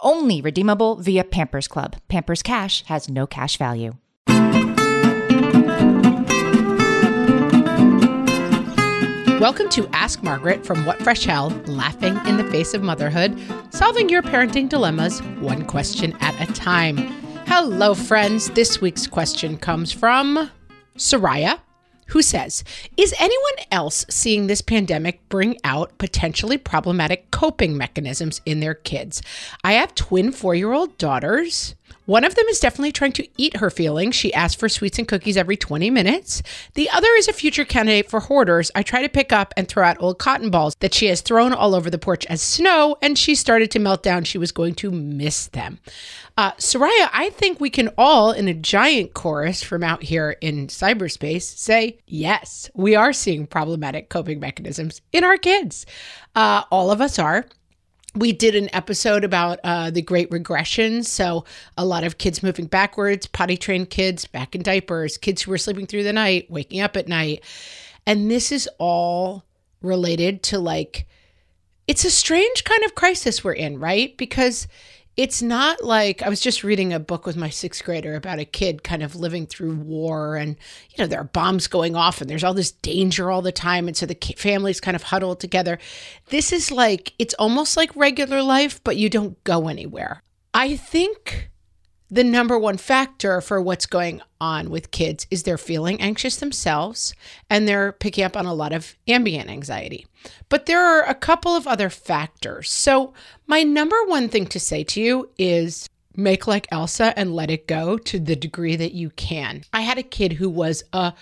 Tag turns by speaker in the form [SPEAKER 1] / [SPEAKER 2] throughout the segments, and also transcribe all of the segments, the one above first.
[SPEAKER 1] Only redeemable via Pampers Club. Pampers Cash has no cash value.
[SPEAKER 2] Welcome to Ask Margaret from What Fresh Hell, laughing in the face of motherhood, solving your parenting dilemmas one question at a time. Hello, friends. This week's question comes from Soraya, who says, Is anyone else seeing this pandemic bring out potentially problematic coping mechanisms in their kids? I have twin four year old daughters. One of them is definitely trying to eat her feelings. She asks for sweets and cookies every 20 minutes. The other is a future candidate for hoarders. I try to pick up and throw out old cotton balls that she has thrown all over the porch as snow, and she started to melt down. She was going to miss them. Uh, Soraya, I think we can all, in a giant chorus from out here in cyberspace, say, yes, we are seeing problematic coping mechanisms in our kids. Uh, all of us are we did an episode about uh, the great regression. So, a lot of kids moving backwards, potty trained kids back in diapers, kids who were sleeping through the night, waking up at night. And this is all related to like, it's a strange kind of crisis we're in, right? Because it's not like I was just reading a book with my sixth grader about a kid kind of living through war and, you know, there are bombs going off and there's all this danger all the time. And so the families kind of huddled together. This is like, it's almost like regular life, but you don't go anywhere. I think the number one factor for what's going on with kids is they're feeling anxious themselves and they're picking up on a lot of ambient anxiety. But there are a couple of other factors. So, my number one thing to say to you is make like Elsa and let it go to the degree that you can. I had a kid who was a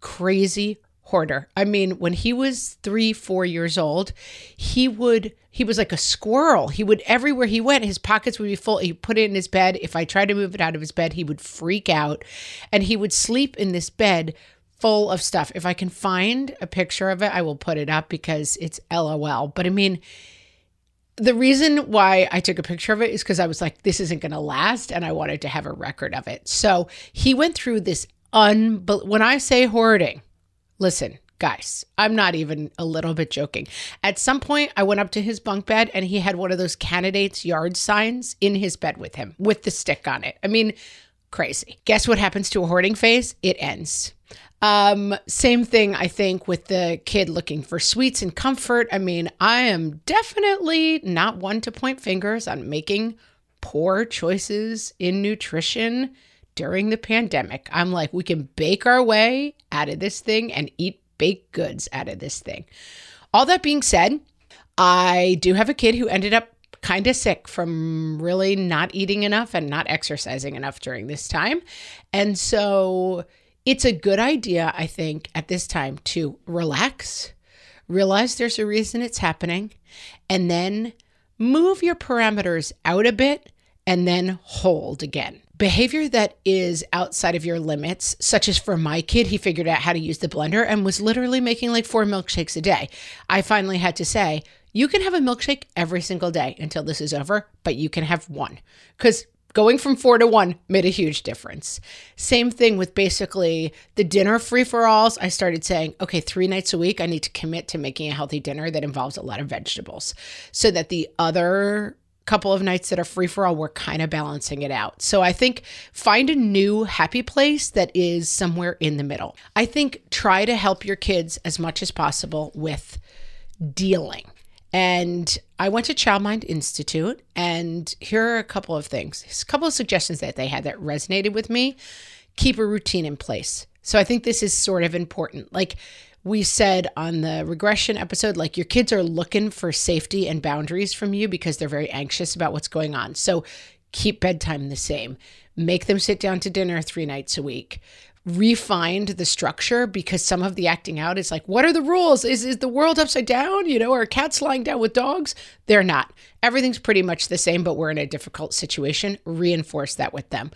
[SPEAKER 2] crazy hoarder. I mean, when he was three, four years old, he would, he was like a squirrel. He would, everywhere he went, his pockets would be full. He put it in his bed. If I tried to move it out of his bed, he would freak out and he would sleep in this bed full of stuff. If I can find a picture of it, I will put it up because it's LOL. But I mean, the reason why I took a picture of it is because I was like, this isn't going to last. And I wanted to have a record of it. So he went through this unbel- when I say hoarding, Listen, guys, I'm not even a little bit joking. At some point, I went up to his bunk bed and he had one of those candidates yard signs in his bed with him with the stick on it. I mean, crazy. Guess what happens to a hoarding phase? It ends. Um, same thing, I think, with the kid looking for sweets and comfort. I mean, I am definitely not one to point fingers on making poor choices in nutrition during the pandemic. I'm like, we can bake our way out of this thing and eat baked goods out of this thing. All that being said, I do have a kid who ended up kind of sick from really not eating enough and not exercising enough during this time. And so it's a good idea, I think, at this time to relax, realize there's a reason it's happening, and then move your parameters out a bit and then hold again behavior that is outside of your limits, such as for my kid, he figured out how to use the blender and was literally making like four milkshakes a day. I finally had to say, you can have a milkshake every single day until this is over, but you can have one. Because going from four to one made a huge difference. Same thing with basically the dinner free for alls. I started saying, okay, three nights a week, I need to commit to making a healthy dinner that involves a lot of vegetables so that the other couple of nights that are free for all, we're kind of balancing it out. So I think find a new happy place that is somewhere in the middle. I think try to help your kids as much as possible with dealing. And I went to Child Mind Institute, and here are a couple of things, a couple of suggestions that they had that resonated with me. Keep a routine in place. So I think this is sort of important. Like we said on the regression episode, like your kids are looking for safety and boundaries from you because they're very anxious about what's going on. So keep bedtime the same. Make them sit down to dinner three nights a week refined the structure because some of the acting out is like, what are the rules? Is, is the world upside down? You know, are cats lying down with dogs? They're not. Everything's pretty much the same, but we're in a difficult situation. Reinforce that with them.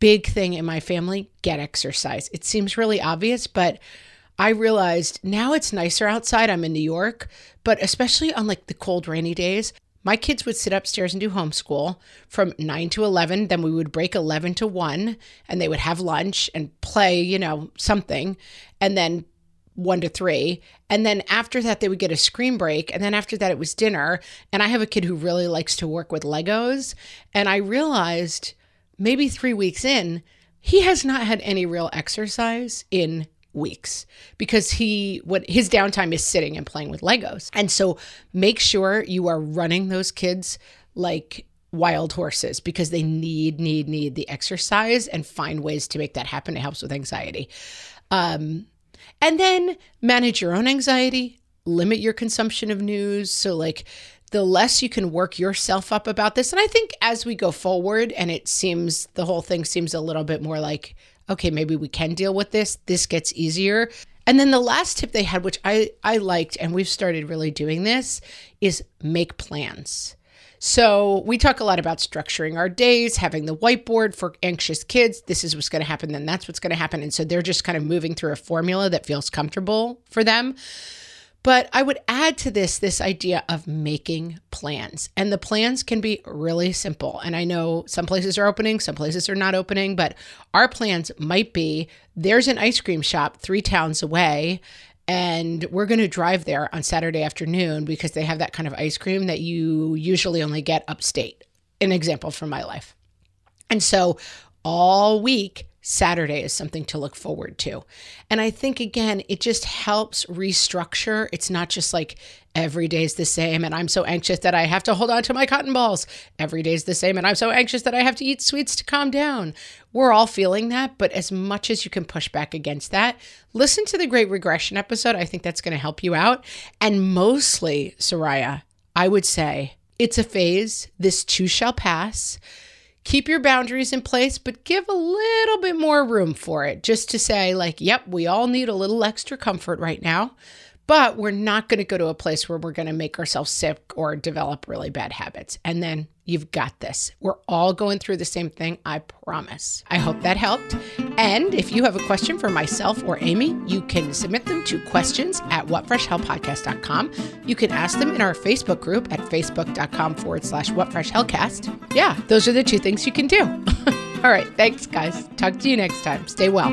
[SPEAKER 2] Big thing in my family get exercise. It seems really obvious, but I realized now it's nicer outside. I'm in New York, but especially on like the cold, rainy days, my kids would sit upstairs and do homeschool from 9 to 11 then we would break 11 to 1 and they would have lunch and play you know something and then 1 to 3 and then after that they would get a screen break and then after that it was dinner. And i have a kid who really likes to work with legos. And i realized maybe 3 weeks in he has not had any real exercise in weeks because he what his downtime is sitting and playing with Legos. And so make sure you are running those kids like wild horses because they need need need the exercise and find ways to make that happen. It helps with anxiety. Um, and then manage your own anxiety, limit your consumption of news. So like the less you can work yourself up about this. And I think as we go forward and it seems the whole thing seems a little bit more like okay, maybe we can deal with this. This gets easier. And then the last tip they had, which I, I liked, and we've started really doing this, is make plans. So we talk a lot about structuring our days, having the whiteboard for anxious kids. This is what's going to happen, then that's what's going to happen. And so they're just kind of moving through a formula that feels comfortable for them. But I would add to this this idea of making plans. And the plans can be really simple. And I know some places are opening, some places are not opening, but our plans might be there's an ice cream shop three towns away. And we're going to drive there on Saturday afternoon because they have that kind of ice cream that you usually only get upstate. An example from my life. And so all week, Saturday is something to look forward to. And I think, again, it just helps restructure. It's not just like every day is the same and I'm so anxious that I have to hold on to my cotton balls. Every day is the same and I'm so anxious that I have to eat sweets to calm down. We're all feeling that, but as much as you can push back against that, listen to the Great Regression episode. I think that's going to help you out. And mostly, Soraya, I would say it's a phase. This too shall pass keep your boundaries in place, but give a little bit more room for it just to say, like, yep, we all need a little extra comfort right now, but we're not going to go to a place where we're going to make ourselves sick or develop really bad habits. And then you've got this. We're all going through the same thing, I promise. I hope that helped. And if you have a question for myself or Amy, you can submit them to questions at whatfreshhellpodcast.com. You can ask them in our Facebook group at facebook.com forward slash whatfreshhellcast. Yeah, those are the two things you can do. all right, thanks, guys. Talk to you next time. Stay well.